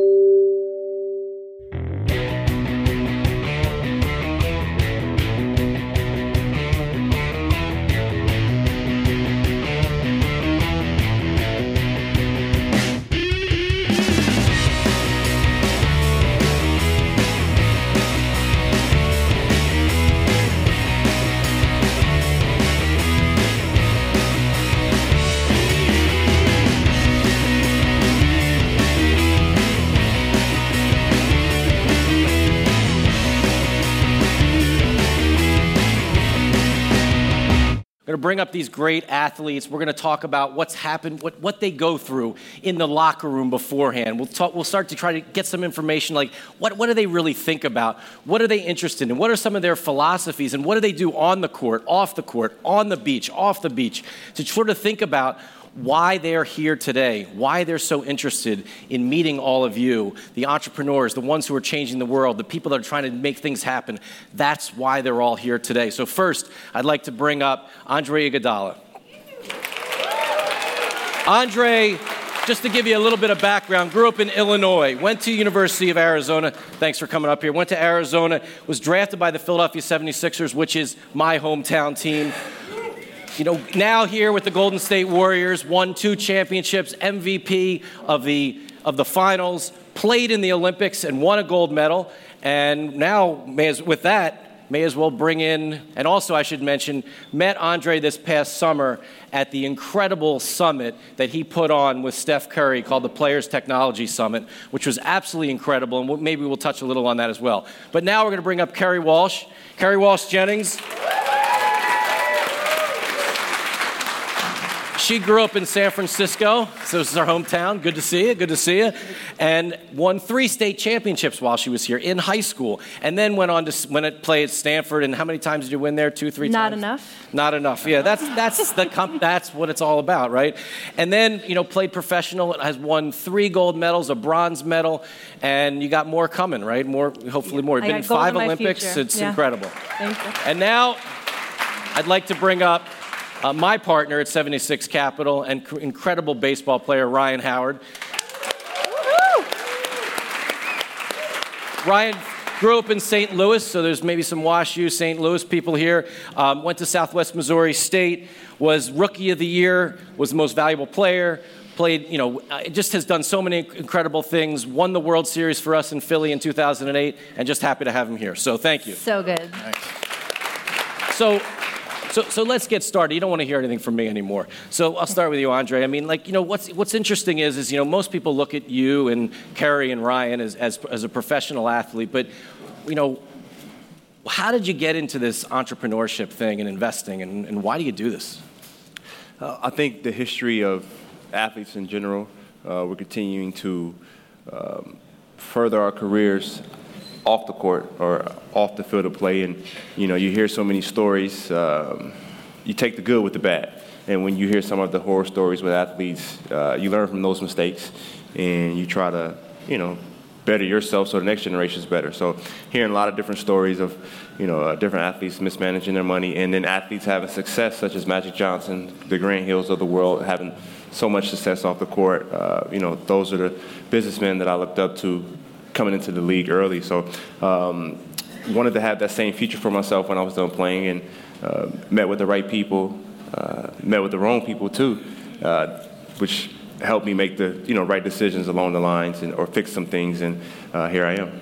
We're going to bring up these great athletes. We're going to talk about what's happened, what, what they go through in the locker room beforehand. We'll, talk, we'll start to try to get some information like what, what do they really think about? What are they interested in? What are some of their philosophies? And what do they do on the court, off the court, on the beach, off the beach? To sort of think about why they're here today, why they're so interested in meeting all of you, the entrepreneurs, the ones who are changing the world, the people that are trying to make things happen. That's why they're all here today. So, first, I'd like to bring up Andre Iguodala. Andre, just to give you a little bit of background, grew up in Illinois, went to University of Arizona. Thanks for coming up here. Went to Arizona, was drafted by the Philadelphia 76ers, which is my hometown team you know, now here with the Golden State Warriors, won two championships, MVP of the, of the finals, played in the Olympics and won a gold medal. And now, as, with that, may as well bring in, and also I should mention, met Andre this past summer at the incredible summit that he put on with Steph Curry called the Players Technology Summit, which was absolutely incredible. And maybe we'll touch a little on that as well. But now we're going to bring up Kerri Walsh. Kerri Walsh Jennings. She grew up in San Francisco, so this is her hometown. Good to see you. Good to see you. And won three state championships while she was here in high school, and then went on to when it played at Stanford. And how many times did you win there? Two, three Not times. Not enough. Not enough. Yeah, that's that's the comp, that's what it's all about, right? And then you know played professional. Has won three gold medals, a bronze medal, and you got more coming, right? More, hopefully more. I Been in five in Olympics. future. It's Yeah. incredible. Thank you. And now, I'd like to bring up uh, my partner at 76 Capital and cr- incredible baseball player, Ryan Howard. Ryan grew up in St. Louis, so there's maybe some Wash U, St. Louis people here. Um, went to Southwest Missouri State, was Rookie of the Year, was the most valuable player. Played, you know, uh, just has done so many incredible things. Won the World Series for us in Philly in 2008, and just happy to have him here. So thank you. So good. So, so, so let's get started. You don't want to hear anything from me anymore. So I'll start with you, Andre. I mean, like, you know, what's, what's interesting is, is, you know, most people look at you and Kerri and Ryan as, as, as a professional athlete, but, you know, how did you get into this entrepreneurship thing and investing, and, and why do you do this? Uh, I think the history of athletes in general, uh, we're continuing to um, further our careers off the court or off the field of play. And, you know, you hear so many stories. Um, you take the good with the bad. And when you hear some of the horror stories with athletes, uh, you learn from those mistakes and you try to, you know, better yourself so the next generation is better. So hearing a lot of different stories of, you know, uh, different athletes mismanaging their money and then athletes having success, such as Magic Johnson, the Grant Hills of the world, having so much success off the court. Uh, you know, those are the businessmen that I looked up to coming into the league early. So um, wanted to have that same future for myself when I was done playing and uh, met with the right people, uh, met with the wrong people too, uh, which helped me make the you know right decisions along the lines and or fix some things. And uh, here I am.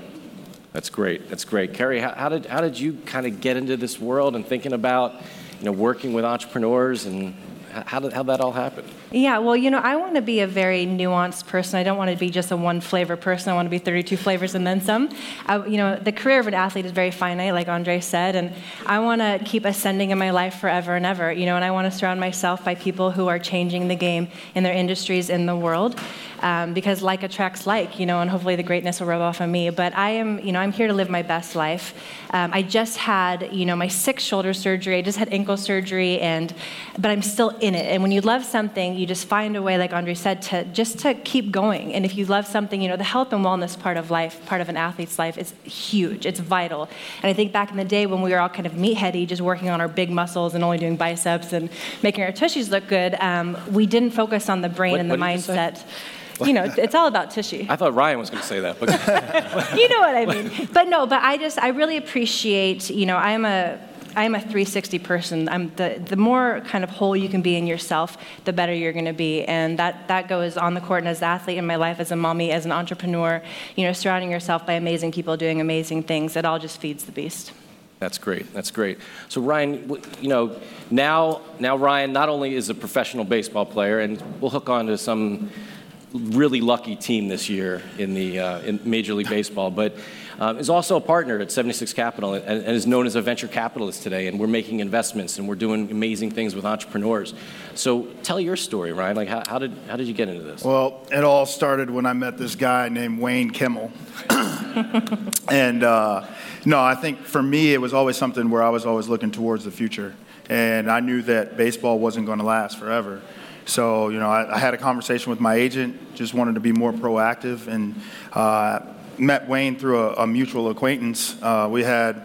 That's great. That's great. Kerri. how, how did, how did you kind of get into this world and thinking about, you know, working with entrepreneurs and how did how that all happen? Yeah, well, you know, I want to be a very nuanced person. I don't want to be just a one flavor person. I want to be 32 flavors and then some. I, you know, the career of an athlete is very finite, like Andre said, and I want to keep ascending in my life forever and ever. You know, and I want to surround myself by people who are changing the game in their industries in the world, um, because like attracts like. You know, and hopefully the greatness will rub off on me. But I am, you know, I'm here to live my best life. Um, I just had, you know, my sixth shoulder surgery. I just had ankle surgery, and but I'm still in it. And when you love something, you just find a way, like Andre said, to just to keep going. And if you love something, you know, the health and wellness part of life, part of an athlete's life, is huge. It's vital. And I think back in the day when we were all kind of meatheady, just working on our big muscles and only doing biceps and making our tushies look good, um, we didn't focus on the brain What- and the what did you say? mindset. you know, it's all about Tushy. I thought Ryan was going to say that. But you know what I mean. But no, but I just, I really appreciate, you know, I'm a, I'm a 360 person. I'm the, the more kind of whole you can be in yourself, the better you're going to be. And that, that goes on the court and as an athlete in my life, as a mommy, as an entrepreneur, you know, surrounding yourself by amazing people doing amazing things. It all just feeds the beast. That's great. That's great. So Ryan, you know, now now Ryan not only is a professional baseball player, and we'll hook on to some really lucky team this year in the uh, in Major League Baseball, but um, is also a partner at 76 Capital and, and, is known as a venture capitalist today. And we're making investments and we're doing amazing things with entrepreneurs. So tell your story, Ryan. Like, how, how did how did you get into this? Well, it all started when I met this guy named Wayne Kimmel, and uh, no, I think for me it was always something where I was always looking towards the future, and I knew that baseball wasn't going to last forever. So, you know, I, I, had a conversation with my agent, just wanted to be more proactive, and uh, met Wayne through a, a mutual acquaintance. Uh, we had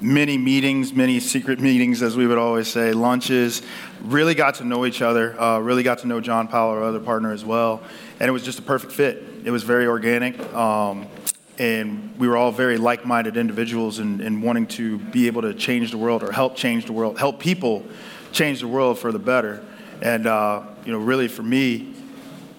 many meetings, many secret meetings, as we would always say, lunches. Really got to know each other. Uh, really got to know John Powell, our other partner, as well. And it was just a perfect fit. It was very organic. Um, and we were all very like-minded individuals and, and wanting to be able to change the world or help change the world, help people change the world for the better. And, uh, you know, really for me,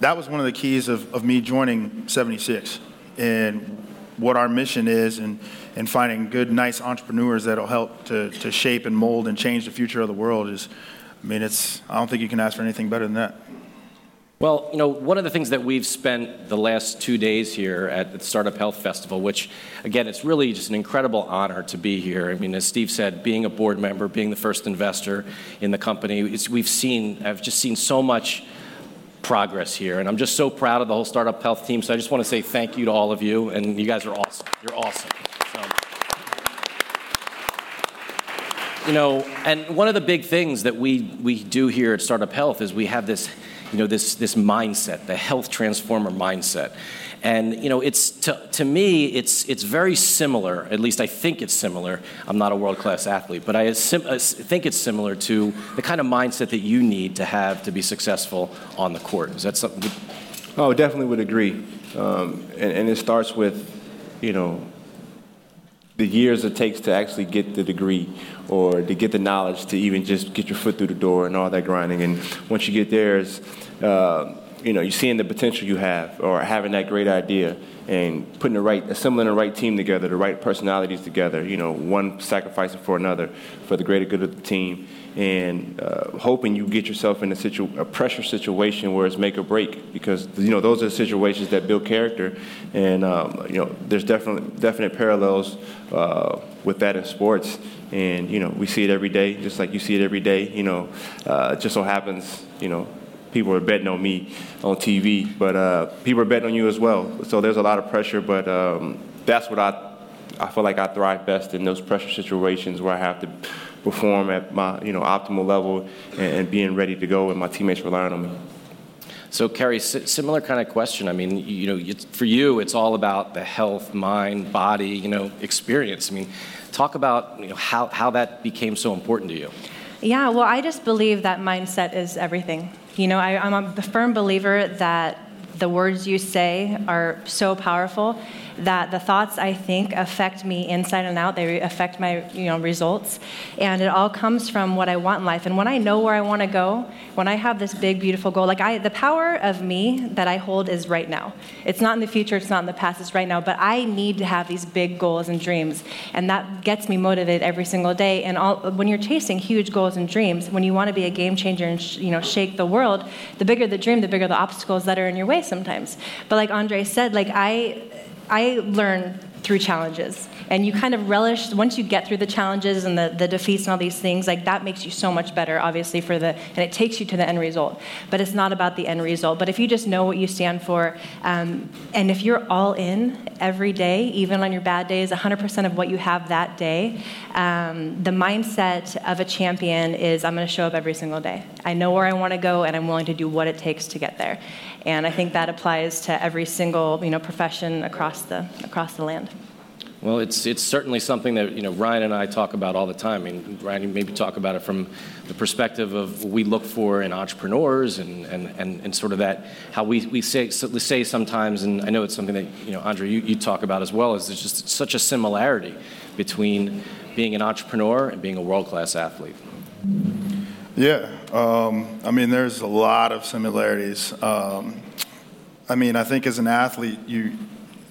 that was one of the keys of, of me joining 76 and what our mission is and, and finding good, nice entrepreneurs that'll help to, to shape and mold and change the future of the world is, I mean, it's, I don't think you can ask for anything better than that. Well, you know, one of the things that we've spent the last two days here at the Startup Health Festival, which, again, it's really just an incredible honor to be here. I mean, as Steve said, being a board member, being the first investor in the company, we've seen, I've just seen so much progress here, and I'm just so proud of the whole Startup Health team. So I just want to say thank you to all of you, and you guys are awesome. You're awesome. So, you know, and one of the big things that we we do here at Startup Health is we have this you know, this, this mindset, the health transformer mindset. And you know, it's to, to me, it's it's very similar. At least I think it's similar. I'm not a world class athlete, but I think it's similar to the kind of mindset that you need to have to be successful on the court. Is that something? Oh, definitely would agree. Um, and, and it starts with, you know, the years it takes to actually get the degree or to get the knowledge to even just get your foot through the door and all that grinding. And once you get there, it's, uh, you know, you're seeing the potential you have or having that great idea and putting the right, assembling the right team together, the right personalities together, you know, one sacrificing for another for the greater good of the team and uh, hoping you get yourself in a, situ- a pressure situation where it's make or break because you know those are situations that build character. And um, you know there's definitely definite parallels uh, with that in sports. And you know we see it every day just like you see it every day you know uh, it just so happens you know people are betting on me on TV but uh, people are betting on you as well. So there's a lot of pressure but um, that's what I I feel like I thrive best in those pressure situations where I have to perform at my you know optimal level and, and being ready to go, and my teammates relying on me. So, Kerri, similar kind of question. I mean, you know, for you, it's all about the health, mind, body, you know, experience. I mean, talk about you know how how that became so important to you. Yeah, well, I just believe that mindset is everything. You know, I, I'm a firm believer that the words you say are so powerful that the thoughts I think affect me inside and out. They affect my you know, results. And it all comes from what I want in life. And when I know where I want to go, when I have this big, beautiful goal, like I, the power of me that I hold is right now. It's not in the future, it's not in the past, it's right now. But I need to have these big goals and dreams. And that gets me motivated every single day. And all, when you're chasing huge goals and dreams, when you want to be a game changer and sh- you know, shake the world, the bigger the dream, the bigger the obstacles that are in your way sometimes. But like Andre said, like I, I learn through challenges. And you kind of relish, once you get through the challenges and the, the defeats and all these things, like that makes you so much better, obviously, for the, and it takes you to the end result. But it's not about the end result. But if you just know what you stand for, um, and if you're all in every day, even on your bad days, 100% of what you have that day, um, the mindset of a champion is I'm going to show up every single day. I know where I want to go, and I'm willing to do what it takes to get there. And I think that applies to every single you know, profession across the, across the land. Well, it's, it's certainly something that you know Ryan and I talk about all the time. I mean, Ryan, you maybe talk about it from the perspective of what we look for in entrepreneurs and, and, and, and sort of that how we, we say, say sometimes, and I know it's something that you know Andre you, you talk about as well, is there's just such a similarity between being an entrepreneur and being a world-class athlete. Yeah, um, I mean, there's a lot of similarities. Um, I mean, I think as an athlete, you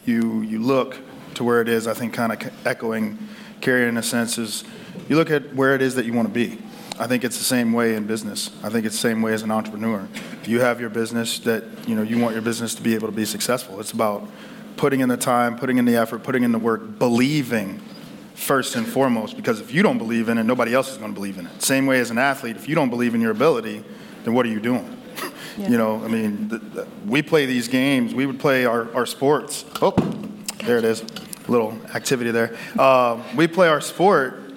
you you look to where it is. I think kind of echoing Kerri in a sense is you look at where it is that you want to be. I think it's the same way in business. I think it's the same way as an entrepreneur. You have your business that you know you want your business to be able to be successful, it's about putting in the time, putting in the effort, putting in the work, believing first and foremost. Because if you don't believe in it, nobody else is going to believe in it. Same way as an athlete, if you don't believe in your ability, then what are you doing? Yeah. You know, I mean, the, the, we play these games. We would play our, our sports. Oh, there it is. A little activity there. Uh, we play our sport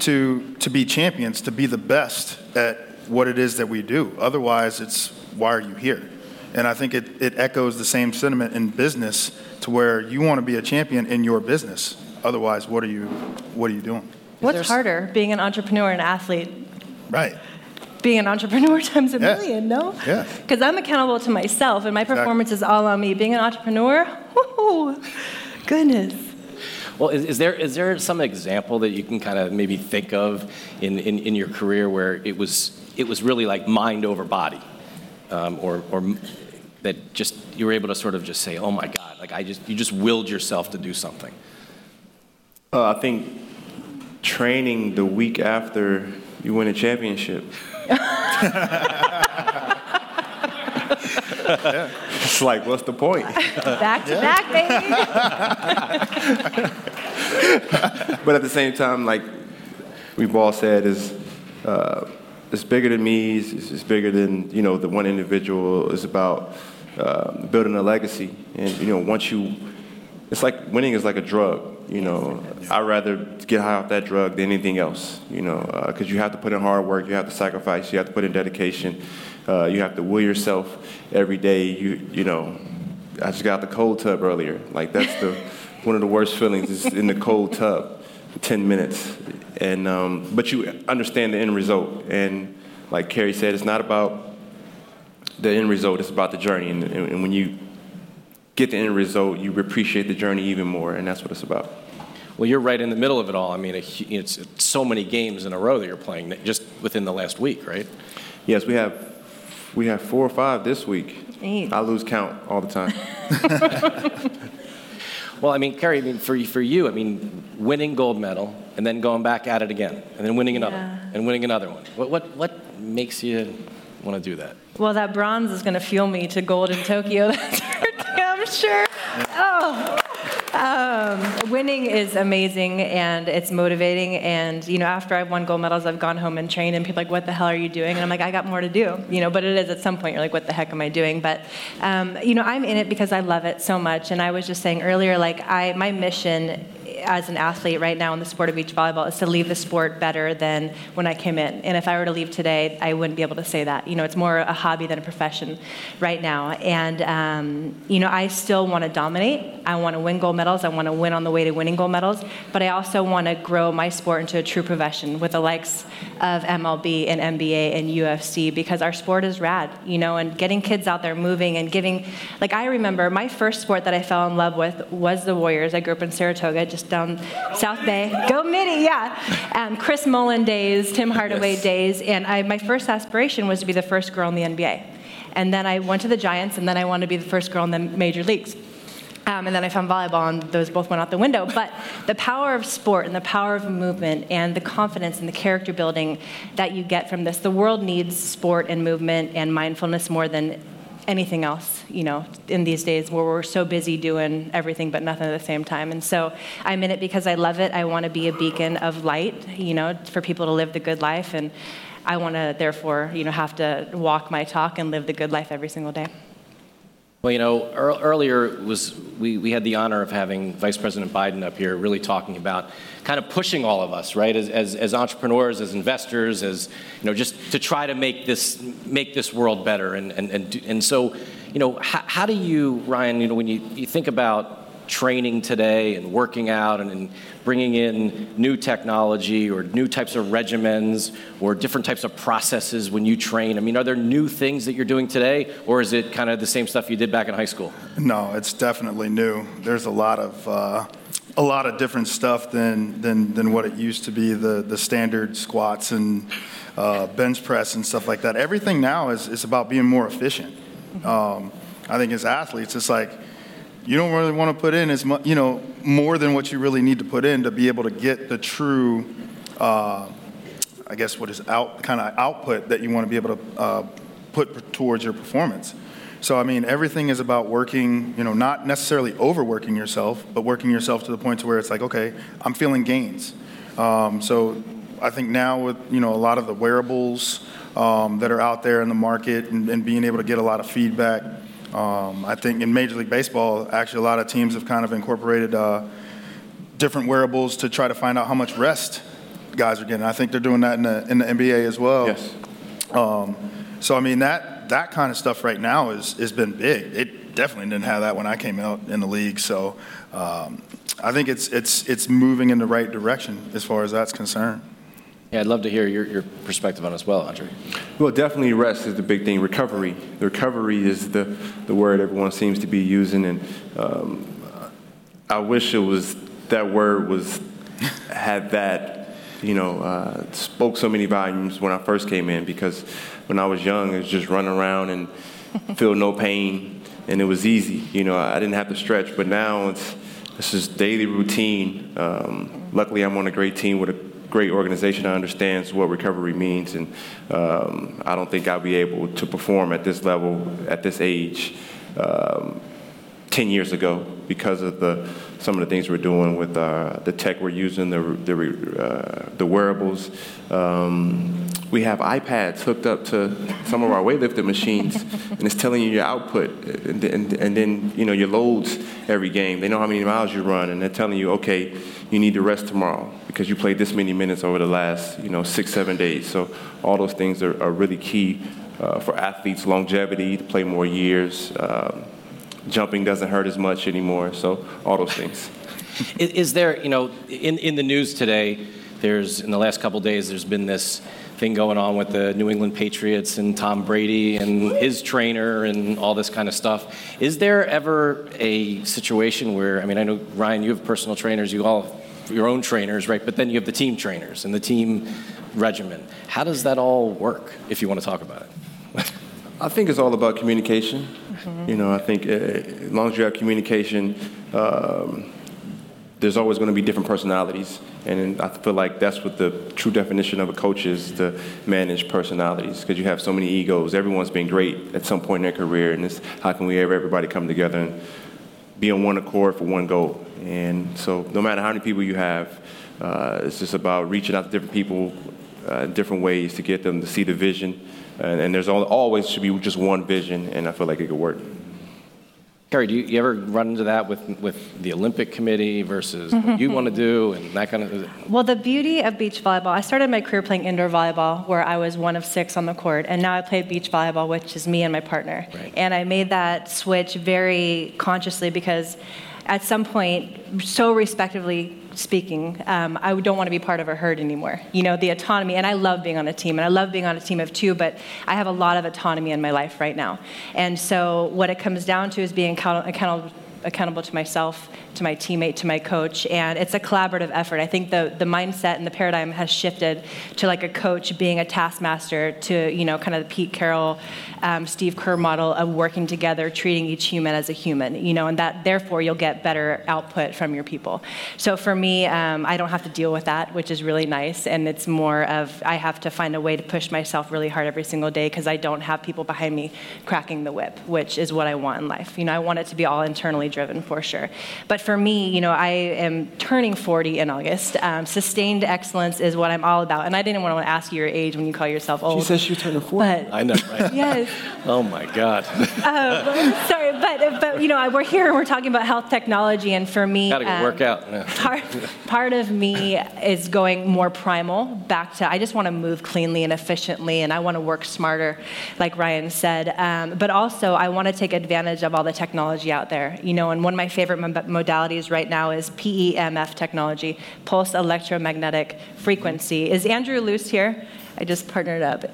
to to be champions, to be the best at what it is that we do. Otherwise, it's why are you here? And I think it, it echoes the same sentiment in business to where you want to be a champion in your business. Otherwise, what are you what are you doing? What's harder, being an entrepreneur and athlete? Right being an entrepreneur times a yeah. million, no? Yeah. Because I'm accountable to myself, and my performance exactly. is all on me. Being an entrepreneur, whoo, goodness. Well, is, is, there is there some example that you can kind of maybe think of in, in, in your career where it was it was really like mind over body, um, or or that just you were able to sort of just say, oh my God, like I just you just willed yourself to do something. Uh, I think training the week after you win a championship. yeah. It's like, what's the point? back to yeah. back, baby. but at the same time, like we've all said, is uh, it's bigger than me. It's, it's, bigger than you know the one individual. It's about uh, building a legacy, and you know once you, it's like winning is like a drug. You know, I'd rather get high off that drug than anything else. You know, because uh, you have to put in hard work, you have to sacrifice, you have to put in dedication, uh, you have to will yourself every day. You you know, I just got the cold tub earlier. Like that's the one of the worst feelings is in the cold tub, ten minutes, and um, but you understand the end result. And like Kerri said, it's not about the end result; it's about the journey. And, and when you get the end result, you appreciate the journey even more, and that's what it's about. Well, you're right in the middle of it all. I mean, it's so many games in a row that you're playing just within the last week, right? Yes, we have we have four or five this week. Eight. I lose count all the time. well, I mean, Kerri, I mean, for for you, I mean, winning gold medal and then going back at it again, and then winning another, yeah. and winning another one. What what what makes you want to do that? Well, that bronze is going to fuel me to gold in Tokyo. Sure. Oh. Um, winning is amazing and it's motivating. And, you know, after I've won gold medals, I've gone home and trained, and people are like, what the hell are you doing? And I'm like, I got more to do, you know, but it is at some point, you're like, what the heck am I doing? But, um, you know, I'm in it because I love it so much. And I was just saying earlier, like, I, my mission as an athlete right now in the sport of beach volleyball is to leave the sport better than when I came in. And if I were to leave today, I wouldn't be able to say that. You know, it's more a hobby than a profession right now. And, um, you know, I still want to dominate. I want to win gold medals. I want to win on the way to winning gold medals. But I also want to grow my sport into a true profession with the likes of MLB and NBA and UFC because our sport is rad, you know, and getting kids out there moving and giving. Like, I remember my first sport that I fell in love with was the Warriors. I grew up in Saratoga, just down South Bay. Go Mini, yeah. Um, Chris Mullin days, Tim Hardaway yes. days, and I, my first aspiration was to be the first girl in the NBA. And then I went to the Giants, and then I wanted to be the first girl in the major leagues. Um, and then I found volleyball, and those both went out the window. But the power of sport and the power of movement and the confidence and the character building that you get from this, the world needs sport and movement and mindfulness more than anything else, you know, in these days where we're so busy doing everything but nothing at the same time. And so I'm in it because I love it. I want to be a beacon of light, you know, for people to live the good life. And I want to, therefore, you know, have to walk my talk and live the good life every single day. Well, you know, earlier was we, we had the honor of having Vice President Biden up here really talking about kind of pushing all of us, right, as, as, as, entrepreneurs, as investors, as, you know, just to try to make this, make this world better. And, and, and, and so, you know, how, how do you, Ryan, you know, when you, you think about training today and working out and, and, bringing in new technology or new types of regimens or different types of processes when you train? I mean, are there new things that you're doing today, or is it kind of the same stuff you did back in high school? No, it's definitely new. There's a lot of uh, a lot of different stuff than than than what it used to be. The the standard squats and uh, bench press and stuff like that. Everything now is is about being more efficient. Um, I think as athletes, it's like you don't really want to put in as much, you know, more than what you really need to put in to be able to get the true, uh, I guess, what is out kind of output that you want to be able to uh, put towards your performance. So I mean, everything is about working, you know, not necessarily overworking yourself, but working yourself to the point to where it's like, okay, I'm feeling gains. Um, so I think now with you know a lot of the wearables um, that are out there in the market and, and being able to get a lot of feedback um, I think in Major League Baseball, actually, a lot of teams have kind of incorporated uh, different wearables to try to find out how much rest guys are getting. I think they're doing that in the, in the NBA as well. Yes. Um, so I mean that that kind of stuff right now is has been big. It definitely didn't have that when I came out in the league. So um, I think it's it's it's moving in the right direction as far as that's concerned. Yeah, I'd love to hear your, your perspective on it as well, Andre. Well, definitely rest is the big thing. Recovery. The recovery is the, the word everyone seems to be using, and um, I wish it was that word was had that you know uh, spoke so many volumes when I first came in because when I was young, it was just run around and feel no pain, and it was easy. You know, I didn't have to stretch, but now it's it's just daily routine. Um, luckily, I'm on a great team with a great organization. That understands what recovery means, and um, I don't think I'll be able to perform at this level at this age um, 10 years ago because of the some of the things we're doing with uh, the tech we're using, the the, uh, the wearables. Um, we have iPads hooked up to some of our weightlifting machines, and it's telling you your output, and, and, and, then you know your loads every game. They know how many miles you run, and they're telling you, okay, you need to rest tomorrow because you played this many minutes over the last you know six, seven days. So all those things are, are really key uh, for athletes' longevity to play more years. Um, jumping doesn't hurt as much anymore. So all those things. Is, is there, you know, in, in the news today, there's in the last couple days, there's been this thing going on with the New England Patriots and Tom Brady and his trainer and all this kind of stuff. Is there ever a situation where, I mean, I know, Ryan, you have personal trainers, you all have your own trainers, right? But then you have the team trainers and the team regimen. How does that all work, if you want to talk about it? I think it's all about communication. Mm-hmm. You know, I think uh, as long as you have communication, um, there's always going to be different personalities. And I feel like that's what the true definition of a coach is to manage personalities because you have so many egos. Everyone's been great at some point in their career, and it's how can we have everybody come together and be on one accord for one goal? And so, no matter how many people you have, uh, it's just about reaching out to different people uh, different ways to get them to see the vision. And, and there's always should be just one vision, and I feel like it could work. Kerri, do you, you, ever run into that with, with the Olympic Committee versus what you mm-hmm. want to do and that kind of? Well, the beauty of beach volleyball, I started my career playing indoor volleyball, where I was one of six on the court, and now I play beach volleyball, which is me and my partner. Right. And I made that switch very consciously because at some point, so respectively speaking, um, I don't want to be part of a herd anymore. You know, the autonomy, and I love being on a team, and I love being on a team of two, but I have a lot of autonomy in my life right now. And so, what it comes down to is being accountable accountable to myself, to my teammate, to my coach, and it's a collaborative effort. I think the, the mindset and the paradigm has shifted to like a coach being a taskmaster to, you know, kind of the Pete Carroll, um, Steve Kerr model of working together, treating each human as a human, you know, and that therefore you'll get better output from your people. So for me, um, I don't have to deal with that, which is really nice, and it's more of I have to find a way to push myself really hard every single day because I don't have people behind me cracking the whip, which is what I want in life. You know, I want it to be all internally driven for sure. But for me, you know, I am turning 40 in August. Um, sustained excellence is what I'm all about. And I didn't want to ask you your age when you call yourself old. She says she's turning 40. But, I know, right? yes. Oh my God. uh, sorry, but but you know, we're here and we're talking about health technology, and for me, Gotta um, work out. Yeah. Part, part of me is going more primal back to I just want to move cleanly and efficiently, and I want to work smarter, like Ryan said. Um, but also, I want to take advantage of all the technology out there. You know, and one of my favorite modalities right now is PEMF technology, pulse electromagnetic frequency. Is Andrew Luce here? I just partnered up.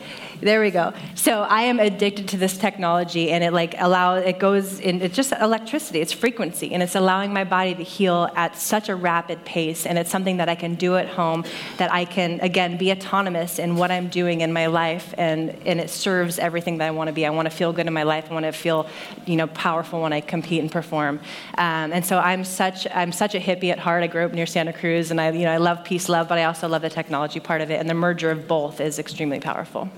There we go. So I am addicted to this technology, and it like allow it goes in. It's just electricity. It's frequency, and it's allowing my body to heal at such a rapid pace. And it's something that I can do at home. That I can again be autonomous in what I'm doing in my life, and and it serves everything that I want to be. I want to feel good in my life. I want to feel, you know, powerful when I compete and perform. Um, and so I'm such I'm such a hippie at heart. I grew up near Santa Cruz, and I you know I love peace, love, but I also love the technology part of it, and the merger of both is extremely powerful.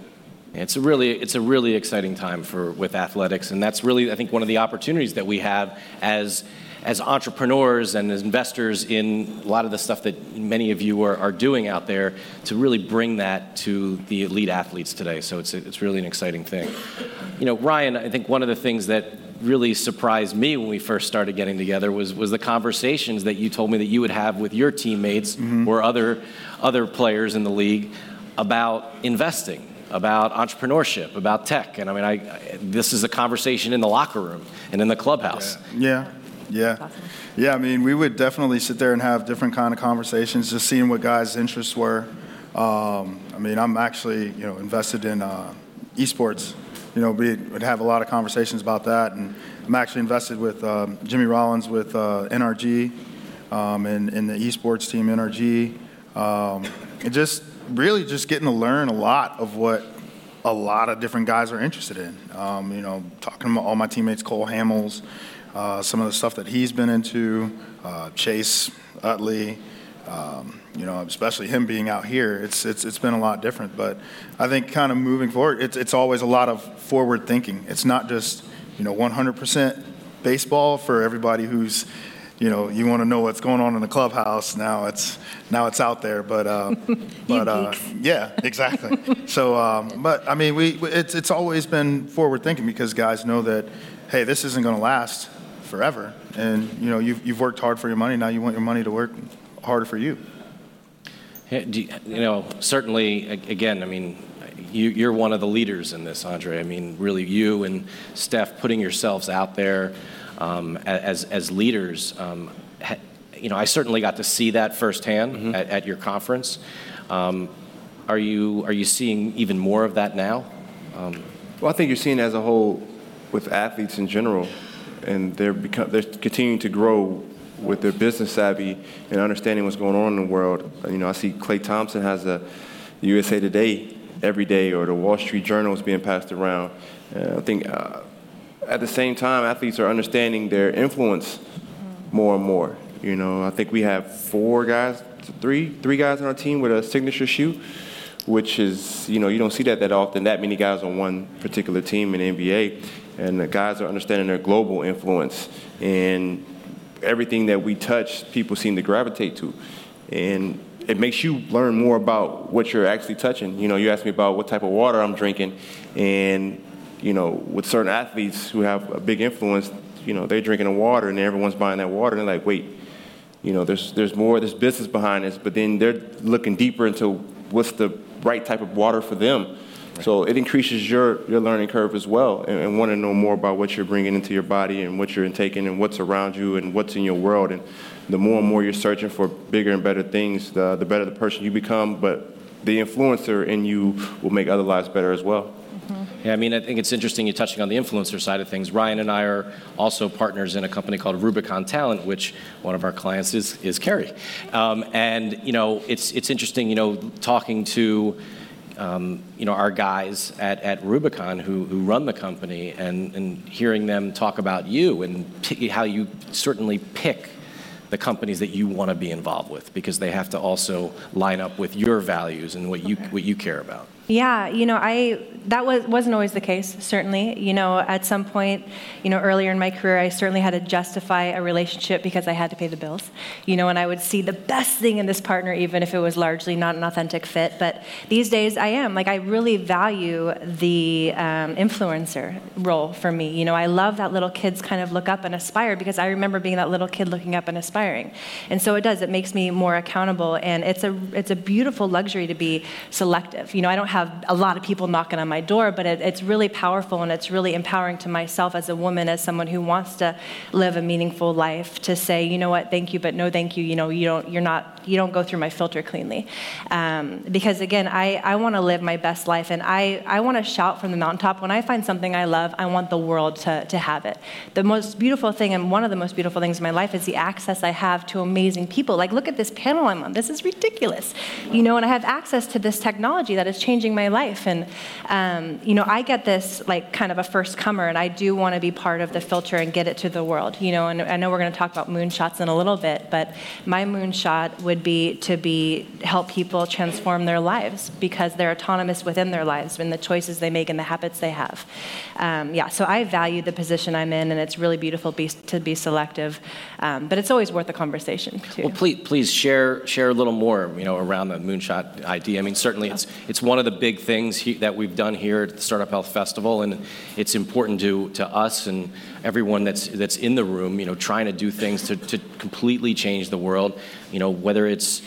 It's a really, it's a really exciting time for with athletics, and that's really, I think, one of the opportunities that we have as as entrepreneurs and as investors in a lot of the stuff that many of you are, are doing out there to really bring that to the elite athletes today. So it's, it's really an exciting thing. You know, Ryan, I think one of the things that really surprised me when we first started getting together was, was the conversations that you told me that you would have with your teammates mm-hmm. or other, other players in the league about investing about entrepreneurship, about tech. And I mean, I, I, this is a conversation in the locker room and in the clubhouse. Yeah, yeah. yeah. Yeah, I mean, we would definitely sit there and have different kind of conversations, just seeing what guys' interests were. Um, I mean, I'm actually, you know, invested in uh, esports. You know, we would have a lot of conversations about that, and I'm actually invested with um, Jimmy Rollins with uh, NRG um, and in the esports team NRG. Um, it just really just getting to learn a lot of what a lot of different guys are interested in. Um, you know, talking to all my teammates, Cole Hamels, uh, some of the stuff that he's been into, uh, Chase Utley, um, you know, especially him being out here, it's, it's, it's been a lot different. But I think kind of moving forward, it's, it's always a lot of forward thinking. It's not just, you know, 100% baseball for everybody who's you know you want to know what's going on in the clubhouse now it's now it's out there but uh, but uh, yeah exactly. So um, but i mean we it's it's always been forward thinking because guys know that hey this isn't going to last forever. And you know you've, you've worked hard for your money now you want your money to work harder for you. You, you know certainly again i mean you, are one of the leaders in this, Andre. I mean, really, you and Steph putting yourselves out there, um, as, as leaders. Um, ha, you know, I certainly got to see that firsthand mm-hmm. at, at, your conference. Um, are you are you seeing even more of that now? Um, well, I think you're seeing as a whole with athletes in general, and they're become, they're continuing to grow with their business savvy and understanding what's going on in the world. You know, I see Klay Thompson has a USA Today every day, or the Wall Street Journal is being passed around. Uh, I think uh, at the same time, athletes are understanding their influence more and more. You know, I think we have four guys, three, three guys on our team with a signature shoe, which is, you know, you don't see that that often. That many guys on one particular team in the NBA, and the guys are understanding their global influence and everything that we touch, people seem to gravitate to, and it makes you learn more about what you're actually touching. You know, you asked me about what type of water I'm drinking, and you know, with certain athletes who have a big influence, you know, they're drinking the water and everyone's buying that water and they're like, wait, you know, there's there's more, there's business behind this, but then they're looking deeper into what's the right type of water for them. Right. So it increases your, your learning curve as well and, and want to know more about what you're bringing into your body and what you're intaking and what's around you and what's in your world. And the more and more you're searching for bigger and better things, the, the better the person you become, but the influencer in you will make other lives better as well. Yeah, I mean, I think it's interesting you're touching on the influencer side of things. Ryan and I are also partners in a company called Rubicon Talent, which one of our clients is is Kerri. Um, and you know, it's it's interesting, you know, talking to. Um, you know, our guys at, at Rubicon who, who run the company and, and hearing them talk about you and p- how you certainly pick the companies that you want to be involved with because they have to also line up with your values and what you, what you care about. Yeah, you know, I that was wasn't always the case. Certainly, you know, at some point, you know, earlier in my career, I certainly had to justify a relationship because I had to pay the bills. You know, and I would see the best thing in this partner, even if it was largely not an authentic fit. But these days, I am like I really value the um, influencer role for me. You know, I love that little kids kind of look up and aspire because I remember being that little kid looking up and aspiring, and so it does. It makes me more accountable, and it's a it's a beautiful luxury to be selective. You know, I don't have a lot of people knocking on my door, but it, it's really powerful and it's really empowering to myself as a woman, as someone who wants to live a meaningful life, to say, you know what, thank you, but no thank you. You know, you don't, you're not, you don't go through my filter cleanly. Um, because again, I, I want to live my best life and I, I want to shout from the mountaintop. When I find something I love, I want the world to, to have it. The most beautiful thing, and one of the most beautiful things in my life, is the access I have to amazing people. Like, look at this panel I'm on. This is ridiculous. You know, and I have access to this technology that is changing my life. And, um, you know, I get this like kind of a first comer, and I do want to be part of the filter and get it to the world. You know, and I know we're going to talk about moonshots in a little bit, but my moonshot would be to be help people transform their lives because they're autonomous within their lives and the choices they make and the habits they have. Um, yeah, so I value the position I'm in, and it's really beautiful be, to be selective, um, but it's always worth a conversation too. Well, please, please share share a little more, you know, around the moonshot idea. I mean, certainly it's it's one of the big things he, that we've done here at the Startup Health Festival, and it's important to to us and everyone that's that's in the room, you know, trying to do things to, to completely change the world. You know, whether it's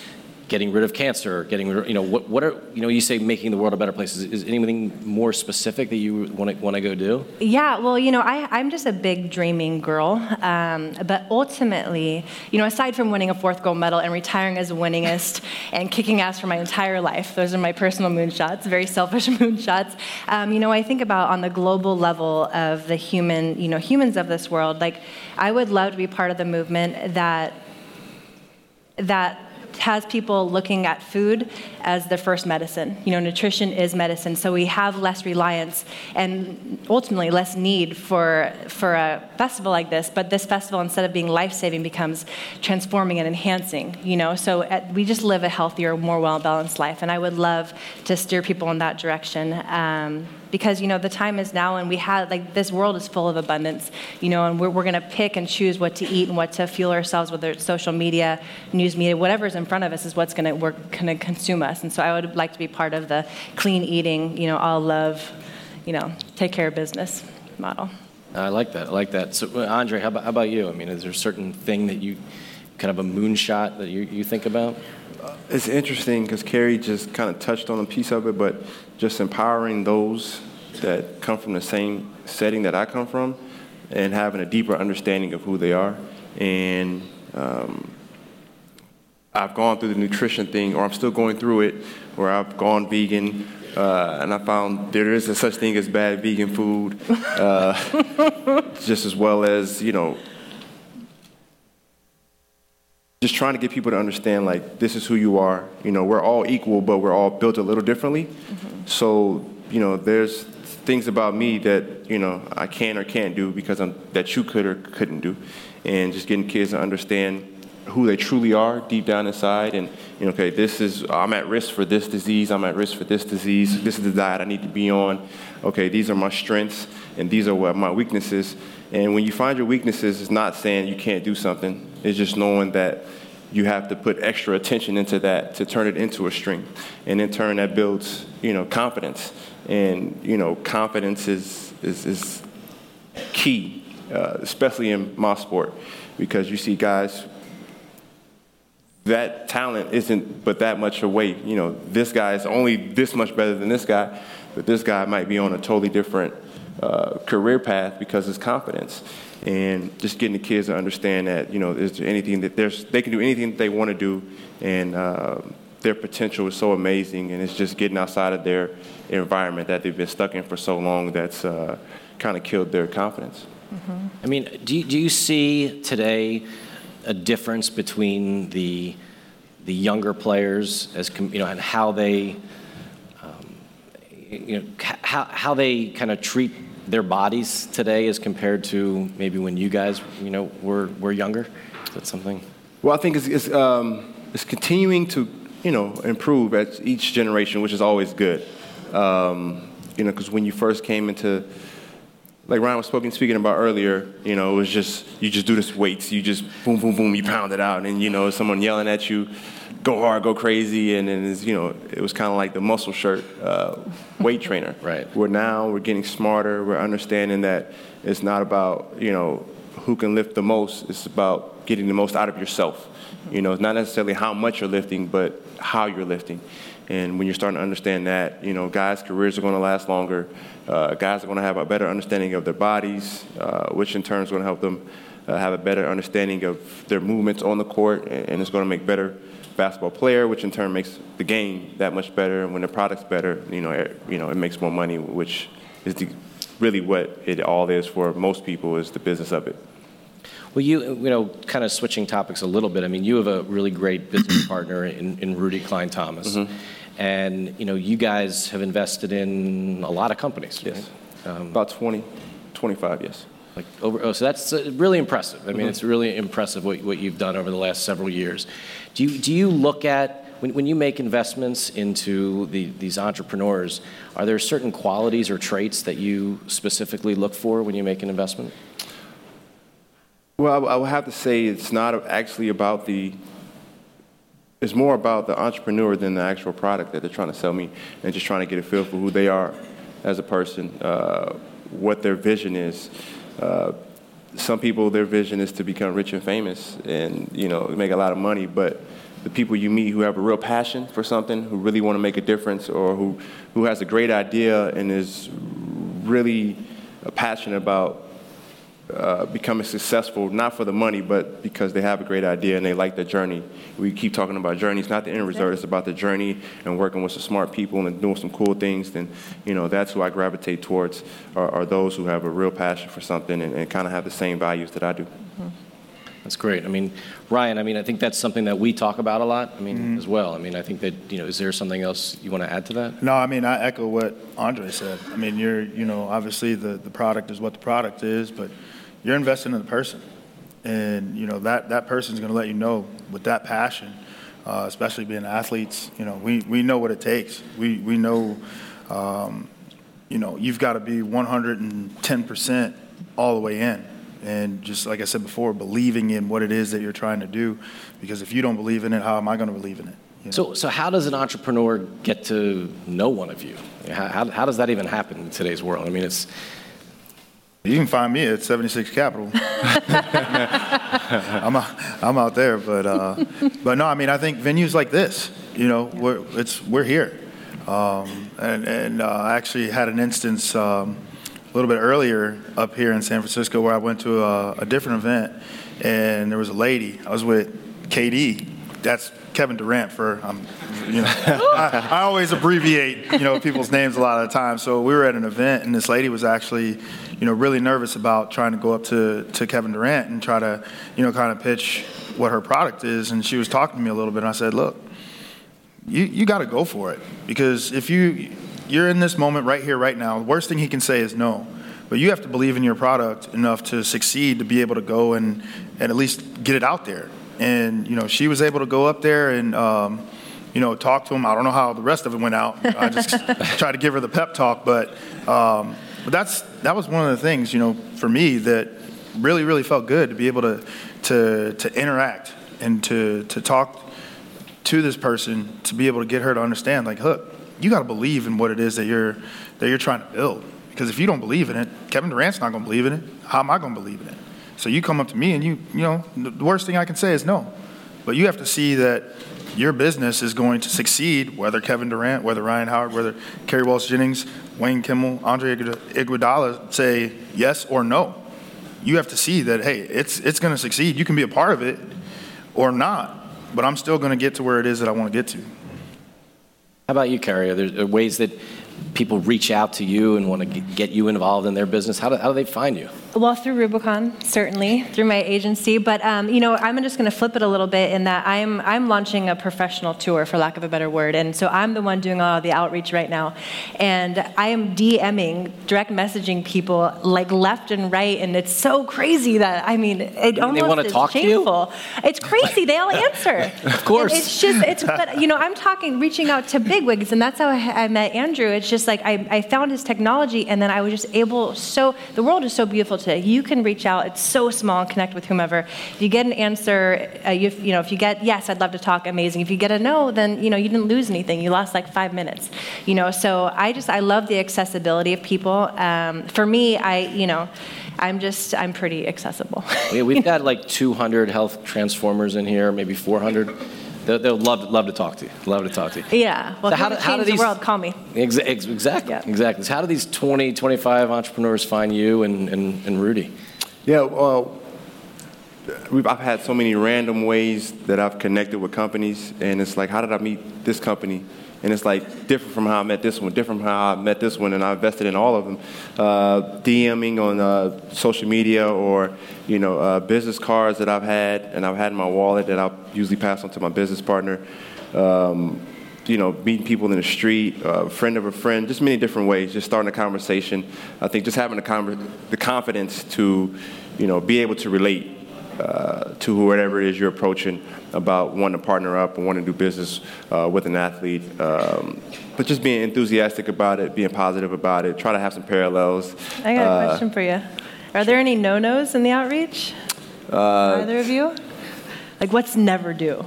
getting rid of cancer, getting rid of, you know, what, what are, you know, you say making the world a better place. Is, is anything more specific that you want to, want to go do? Yeah, well, you know, I, I'm just a big dreaming girl. Um, but ultimately, you know, aside from winning a fourth gold medal and retiring as a winningest and kicking ass for my entire life, those are my personal moonshots, very selfish moonshots. Um, you know, I think about on the global level of the human, you know, humans of this world, like, I would love to be part of the movement that that has people looking at food as their first medicine. You know, nutrition is medicine, so we have less reliance and ultimately less need for, for a festival like this. But this festival, instead of being life saving, becomes transforming and enhancing. You know, so at, we just live a healthier, more well balanced life, and I would love to steer people in that direction. Um, because you know the time is now and we have like this world is full of abundance you know and we're, we're going to pick and choose what to eat and what to fuel ourselves whether it's social media news media whatever's in front of us is what's going to work going to consume us. And so i would like to be part of the clean eating you know all love you know take care of business model. Uh, I like that i like that. So andre how about, how about you? I mean is there a certain thing that you kind of a moonshot that you, you think about? Uh, it's interesting because Kerri just kind of touched on a piece of it, but just empowering those that come from the same setting that I come from and having a deeper understanding of who they are. And um, I've gone through the nutrition thing, or I'm still going through it, where I've gone vegan. Uh, and I found there is a such thing as bad vegan food, uh, just as well as you know just trying to get people to understand like this is who you are. You know, we're all equal, but we're all built a little differently. Mm-hmm. So you know, there's things about me that you know I can or can't do because I'm, that you could or couldn't do, and just getting kids to understand who they truly are deep down inside and you know okay this is i'm at risk for this disease i'm at risk for this disease this is the diet i need to be on okay these are my strengths and these are what my weaknesses and when you find your weaknesses it's not saying you can't do something it's just knowing that you have to put extra attention into that to turn it into a strength. And in turn, that builds, you know, confidence. And, you know, confidence is, is, is key, uh, especially in my sport, because you see guys, that talent isn't but that much away. You know, this guy is only this much better than this guy, but this guy might be on a totally different uh, career path because his confidence and just getting the kids to understand that you know is anything that there's they can do anything that they want to do and uh, their potential is so amazing and it's just getting outside of their environment that they've been stuck in for so long that's uh, kind of killed their confidence mm-hmm. i mean do you, do you see today a difference between the the younger players as you know and how they um, you know how, how they kind of treat their bodies today as compared to maybe when you guys, you know, were, were younger? Is that something? Well, I think it's, it's, um, it's continuing to, you know, improve at each generation, which is always good. Um, you know, because when you first came into, like Ryan was speaking, speaking about earlier, you know, it was just, you just do this weights, you just boom, boom, boom, you pound it out, and, you know, someone yelling at you, go hard, go crazy, and then, is, you know, it was kind of like the muscle shirt uh, weight trainer. Right. Where now we're getting smarter, we're understanding that it's not about, you know, who can lift the most, it's about getting the most out of yourself. You know, it's not necessarily how much you're lifting, but how you're lifting. And when you're starting to understand that, you know, guys' careers are going to last longer. Uh, guys are going to have a better understanding of their bodies, uh, which in turn is going to help them uh, have a better understanding of their movements on the court, and it's going to make better basketball player, which in turn makes the game that much better. And when the product's better, you know, it, you know, it makes more money, which is the, really what it all is for most people is the business of it. Well, you, you know, kind of switching topics a little bit. I mean, you have a really great business partner in, in Rudy Cline-Thomas. Mm-hmm. And, you know, you guys have invested in a lot of companies. Yes. Right? Um, About 20, 25, yes. Like over, oh, so that's uh, really impressive. I mean, mm-hmm. it's really impressive what, what you've done over the last several years. Do you, do you look at, when, when you make investments into the, these entrepreneurs, are there certain qualities or traits that you specifically look for when you make an investment? Well, I would have to say it's not actually about the. It's more about the entrepreneur than the actual product that they're trying to sell me, and just trying to get a feel for who they are as a person, uh, what their vision is. Uh, some people, their vision is to become rich and famous, and you know, make a lot of money. But the people you meet who have a real passion for something, who really want to make a difference, or who who has a great idea and is really passionate about uh, becoming successful, not for the money, but because they have a great idea and they like the journey. We keep talking about journeys, not the end result. It's about the journey and working with some smart people and doing some cool things. Then, you know, that's who I gravitate towards are, are those who have a real passion for something and, and kind of have the same values that I do. Mm-hmm. That's great. I mean, Ryan, I mean, I think that's something that we talk about a lot, I mean, mm-hmm. as well. I mean, I think that, you know, is there something else you want to add to that? No, I mean, I echo what Andre said. I mean, you're, you know, obviously the, the product is what the product is, but you're investing in the person. And, you know, that, that person's going to let you know with that passion, uh, especially being athletes, you know, we, we know what it takes. We, we know, um, you know, you've got to be 110% all the way in. And just like I said before, believing in what it is that you're trying to do. Because if you don't believe in it, how am I going to believe in it? You know? So, so how does an entrepreneur get to know one of you? How, how, how does that even happen in today's world? I mean, it's you can find me at 76 Capital. I'm, out, I'm out there, but uh, but no, I mean I think venues like this, you know, we're it's we're here, um, and and uh, I actually had an instance um, a little bit earlier up here in San Francisco where I went to a, a different event, and there was a lady. I was with KD. That's Kevin Durant for um, you know I, I, always abbreviate you know people's names a lot of the time. So we were at an event and this lady was actually you know, really nervous about trying to go up to, to Kevin Durant and try to, you know, kind of pitch what her product is. And she was talking to me a little bit, and I said, look, you, you got to go for it. Because if you, you're in this moment right here, right now, the worst thing he can say is no. But you have to believe in your product enough to succeed to be able to go and, and at least get it out there. And, you know, she was able to go up there and, um, you know, talk to him. I don't know how the rest of it went out. I just tried to give her the pep talk, but um, but that's that was one of the things, you know, for me that really, really felt good to be able to to to interact and to to talk to this person to be able to get her to understand, like, look, you got to believe in what it is that you're that you're trying to build. Because if you don't believe in it, Kevin Durant's not going to believe in it. How am I going to believe in it? So you come up to me and you, you know, the worst thing I can say is no. But you have to see that your business is going to succeed, whether Kevin Durant, whether Ryan Howard, whether Kerri Walsh Jennings, Wayne Kimmel, Andre Iguodala say yes or no. You have to see that, hey, it's, it's going to succeed. You can be a part of it or not, but I'm still going to get to where it is that I want to get to. How about you, Kerri? Are there ways that people reach out to you and want to get you involved in their business? How do, how do they find you? Well, through Rubicon, certainly, through my agency. But um, you know, I'm just going to flip it a little bit in that I'm I'm launching a professional tour, for lack of a better word, and so I'm the one doing all the outreach right now, and I am DMing, direct messaging people like left and right, and it's so crazy that I mean, it almost they want to is talk shameful. to you. It's crazy. They all answer. of course. And it's just it's but you know I'm talking reaching out to bigwigs, and that's how I, I met Andrew. It's just like I, I found his technology, and then I was just able. So the world is so beautiful You can reach out. It's so small and connect with whomever. If you get an answer, uh, you, you know, if you get yes, I'd love to talk, amazing. If you get a no, then you know you didn't lose anything. You lost like five minutes. You know, so I just I love the accessibility of people. Um, for me, I you know. I'm just, I'm pretty accessible. Yeah, we've got like 200 health transformers in here, maybe 400. They'll, they'll love, love to talk to you. Love to talk to you. Yeah. Well, So how do- how do change these- the world, call me. Ex- ex- exactly. Yeah. Exactly. So how do these 20, 25 entrepreneurs find you and, and, and Rudy? Yeah, well, we've, I've had so many random ways that I've connected with companies, and it's like, how did I meet this company? And it's like different from how I met this one, different from how I met this one, and I invested in all of them. Uh, DMing on uh, social media or, you know, uh, business cards that I've had and I've had in my wallet that I'll usually pass on to my business partner. Um, you know, meeting people in the street, a friend of a friend, just many different ways, just starting a conversation. I think just having the, the confidence to, you know, be able to relate uh, to whoever it is you're approaching about wanting to partner up and wanting to do business uh, with an athlete. Um, but just being enthusiastic about it, being positive about it, try to have some parallels. I got a Uh, question for you. Are there any no-nos in the outreach? Either of you? Like, what's never do?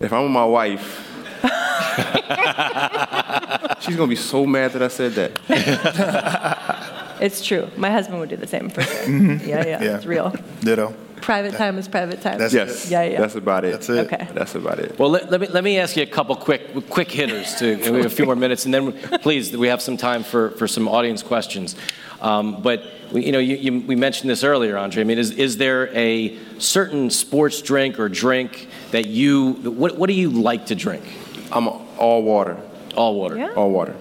If I'm with my wife, she's gonna be so mad that I said that. It's true. My husband would do the same for sure. Yeah, yeah, Yeah. it's real. Ditto. Private time is private time. That's Yes, Yeah, yeah. that's about it. That's it. Okay. That's about it. Well, let, let, me, let me ask you a couple quick, quick hitters to we have a few more minutes, and then please, we have some time for, for some audience questions. Um, but we, you know, you, you, we mentioned this earlier, Andre. I mean, is, is there a certain sports drink or drink that you? What, what do you like to drink? I'm all water. All water. Yeah. All water.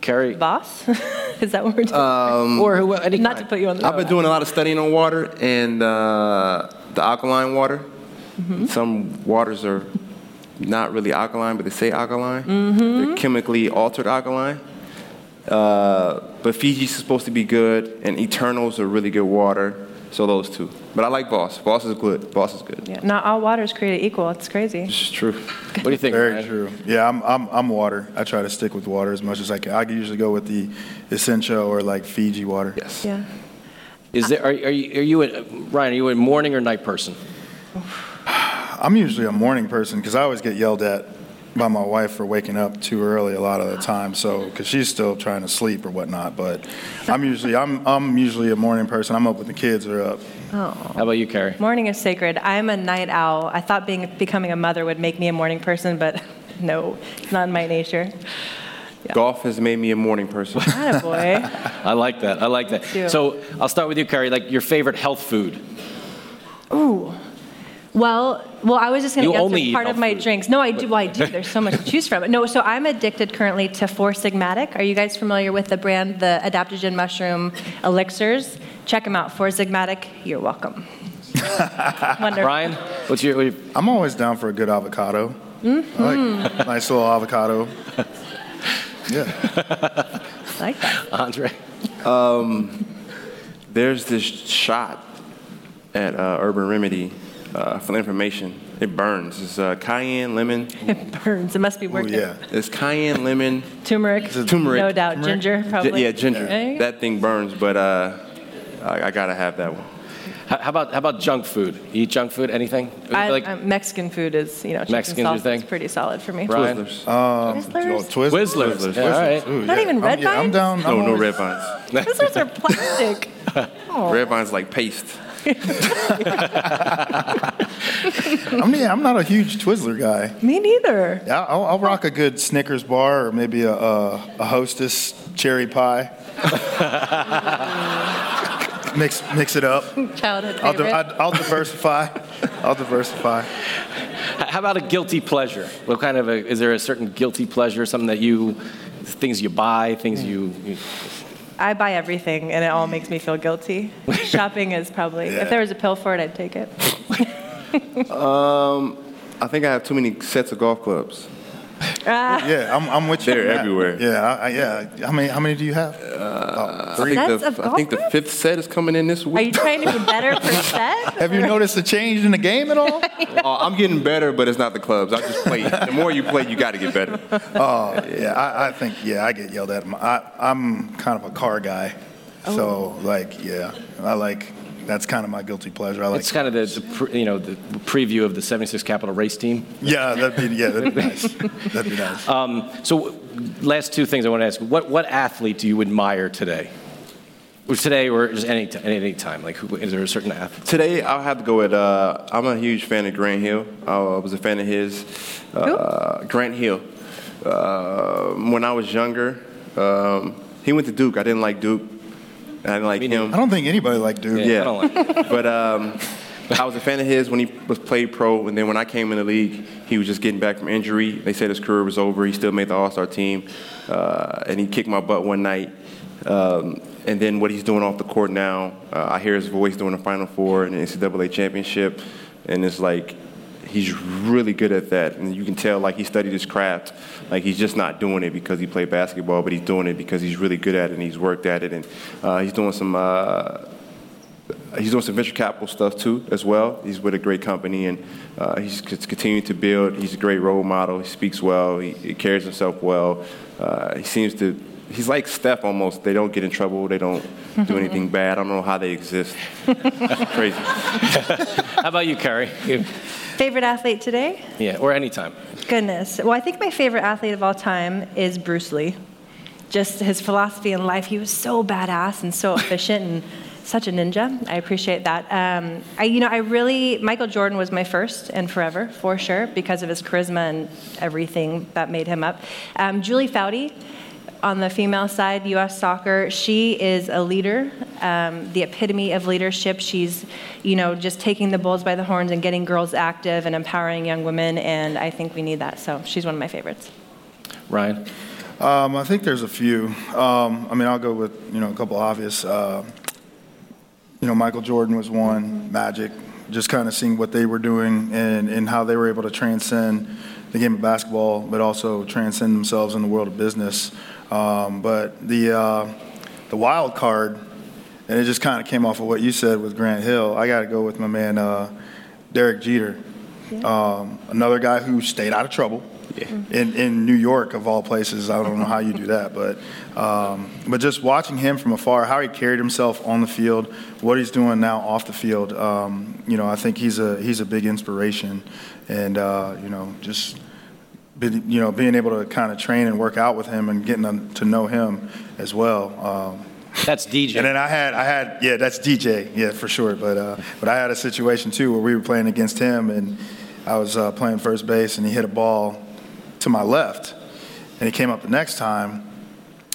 Kerri. Boss? is that what we're doing? Um, or who? Any Not to put you on the I've been doing a lot of studying on water and uh, the alkaline water. Some waters are not really alkaline, but they say alkaline. They're chemically altered alkaline. Uh, but Fiji's supposed to be good, and Eternals are really good water. So those two. But I like Voss. Voss is good. Voss is good. Yeah, not all water is created equal. It's crazy. It's true. What do you think? Very Ryan? true. Yeah, I'm, I'm, I'm water. I try to stick with water as much as I can. I usually go with the Essentia or like Fiji water. Yes. Yeah. Is there? Are, are you? Are you a, Ryan? Are you a morning or night person? I'm usually a morning person because I always get yelled at by my wife for waking up too early a lot of the time. So because she's still trying to sleep or whatnot. But I'm usually I'm I'm usually a morning person. I'm up when the kids are up. Oh. How about you, Kerri? Morning is sacred. I'm a night owl. I thought being becoming a mother would make me a morning person, but no, it's not in my nature. Golf has made me a morning person. boy. I like that. I like that. So I'll start with you, Kerri. Like your favorite health food. Ooh. Well, well, I was just going to get answer part of my food. drinks. No, I do. Well, I do. There's so much to choose from. No, so I'm addicted currently to Four Sigmatic. Are you guys familiar with the brand, the adaptogen mushroom elixirs? Check them out. Four Sigmatic. You're welcome. Wonderful. Ryan, what's your? What your I'm always down for a good avocado. Mm-hmm. I like nice little avocado. Yeah. like that. Andre? There's this shot at uh, Urban Remedy uh, for the information. It burns. It's uh, cayenne, lemon. It burns. It must be Oh working. yeah. It's cayenne, lemon, Turmeric. turmeric. No doubt. Turmeric? Ginger, Gi- probably. yeah, ginger. There you go. That thing burns, but uh, I, I gotta have that one. How how about how about junk food? You eat junk food? Anything? I, like um, Mexican food is, you know, chicken Mexican's your salsa thing? is pretty solid for me. Ryan? Twizzlers. Um, Twizzlers? Twizzlers. Twizzlers. Yeah, all right. Ooh, Not yeah. even red I'm, yeah, I'm down. no, I'm no always- red vines. Twizzlers are plastic. Red vines like paste. I'm, yeah, I'm not a huge Twizzler guy. Me neither. Yeah, I'll, I'll rock a good Snickers bar or maybe a, a, a Hostess cherry pie. mix mix it up. Childhood I'll, di- favorite. I'll, I'll diversify. I'll diversify. How about a guilty pleasure? What kind of a, is there a certain guilty pleasure, something that you things you buy, things you, you I buy everything, and it all makes me feel guilty. Shopping is probably, if there was a pill for it, I'd take it. Um, I think I have too many sets of golf clubs. Yeah, I'm, I'm with you. They're on that. everywhere. Yeah, I, I, yeah. How many? How many do you have? I think, Sets the, of I think the golf fifth set is coming in this week. Are you week. trying to be better per set? Have you noticed a change in the game at all? Uh, I'm getting better, but it's not the clubs. I just play. the more you play, you got to get better. Oh, yeah. I, I think yeah, I get yelled at. I, I'm kind of a car guy, so like yeah, I like that's kind of my guilty pleasure. I like. it's kind of the, the pre, you know the preview of the 76 Capital race team. yeah, that'd be yeah, that'd be nice. That'd be nice. Um, so, last two things I want to ask: what what athlete do you admire today? Today, or just any t- any time? Like, who, is there a certain athlete? Today, I'll have to go with. Uh, I'm a huge fan of Grant Hill. I was a fan of his. Uh, Grant Hill. Uh, when I was younger, um, he went to Duke. I didn't like Duke. I didn't like him. I don't think anybody like Duke. I don't like. but um, I was a fan of his when he was played pro, and then when I came in the league, he was just getting back from injury. They said his career was over. He still made the All Star team, uh, and he kicked my butt one night. Um, and then what he's doing off the court now, uh, I hear his voice during the Final Four in the NCAA championship, and it's like he's really good at that, and you can tell like he studied his craft. Like he's just not doing it because he played basketball, but he's doing it because he's really good at it and he's worked at it, and uh, he's doing some. Uh, he's doing some venture capital stuff too as well. He's with a great company and uh, he's c- continuing to build. He's a great role model. He speaks well. He, he carries himself well. Uh, he seems to. He's like Steph almost. They don't get in trouble. They don't do anything bad. I don't know how they exist. Crazy. How about you, Kerri? You- Favorite athlete today? yeah, or anytime. Goodness. Well, I think my favorite athlete of all time is Bruce Lee. Just his philosophy in life. He was so badass and so efficient and such a ninja. I appreciate that. Um, I, you know, I really Michael Jordan was my first and forever for sure because of his charisma and everything that made him up. Um, Julie Foudy. On the female side, U.S. soccer, she is a leader, um, the epitome of leadership. She's, you know, just taking the bulls by the horns and getting girls active and empowering young women, and I think we need that. So she's one of my favorites. Ryan. Um, I think there's a few. Um, I mean, I'll go with you know a couple obvious. Uh, you know, Michael Jordan was one. Magic, just kind of seeing what they were doing and, and how they were able to transcend the game of basketball, but also transcend themselves in the world of business. Um, but the uh, the wild card, and it just kind of came off of what you said with Grant Hill. I got to go with my man uh, Derek Jeter, um, another guy who stayed out of trouble in, in New York of all places. I don't know how you do that, but um, but just watching him from afar, how he carried himself on the field, what he's doing now off the field, um, you know, I think he's a he's a big inspiration, and uh, you know, just been, you know being able to kind of train and work out with him and getting to- know him as well. Um, That's DJ. and then I had, I had, yeah, that's DJ, yeah, for sure. But, uh, but I had a situation too where we were playing against him, and I was uh, playing first base, and he hit a ball to my left, and he came up the next time,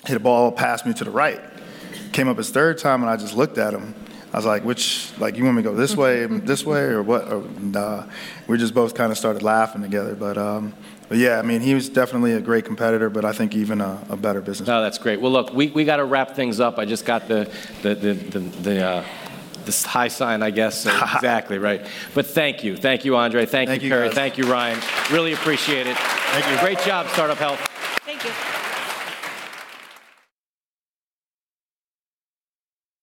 hit a ball past me to the right. Came up his third time, and I just looked at him. I was like, "Which, like, you want me to go this way, this way, or what?" Or, nah. We just both kind of started laughing together. But, um, but yeah, I mean, he was definitely a great competitor, but I think even a, a better business. No, that's great. Well, look, we, we got to wrap things up. I just got the the the the, the uh, this high sign, I guess. So exactly right. But thank you, thank you, Andre. Thank, Thank you, you, Kerri. guys. Thank you, Ryan. Really appreciate it. Thank you. Great job, Startup Health. Thank you.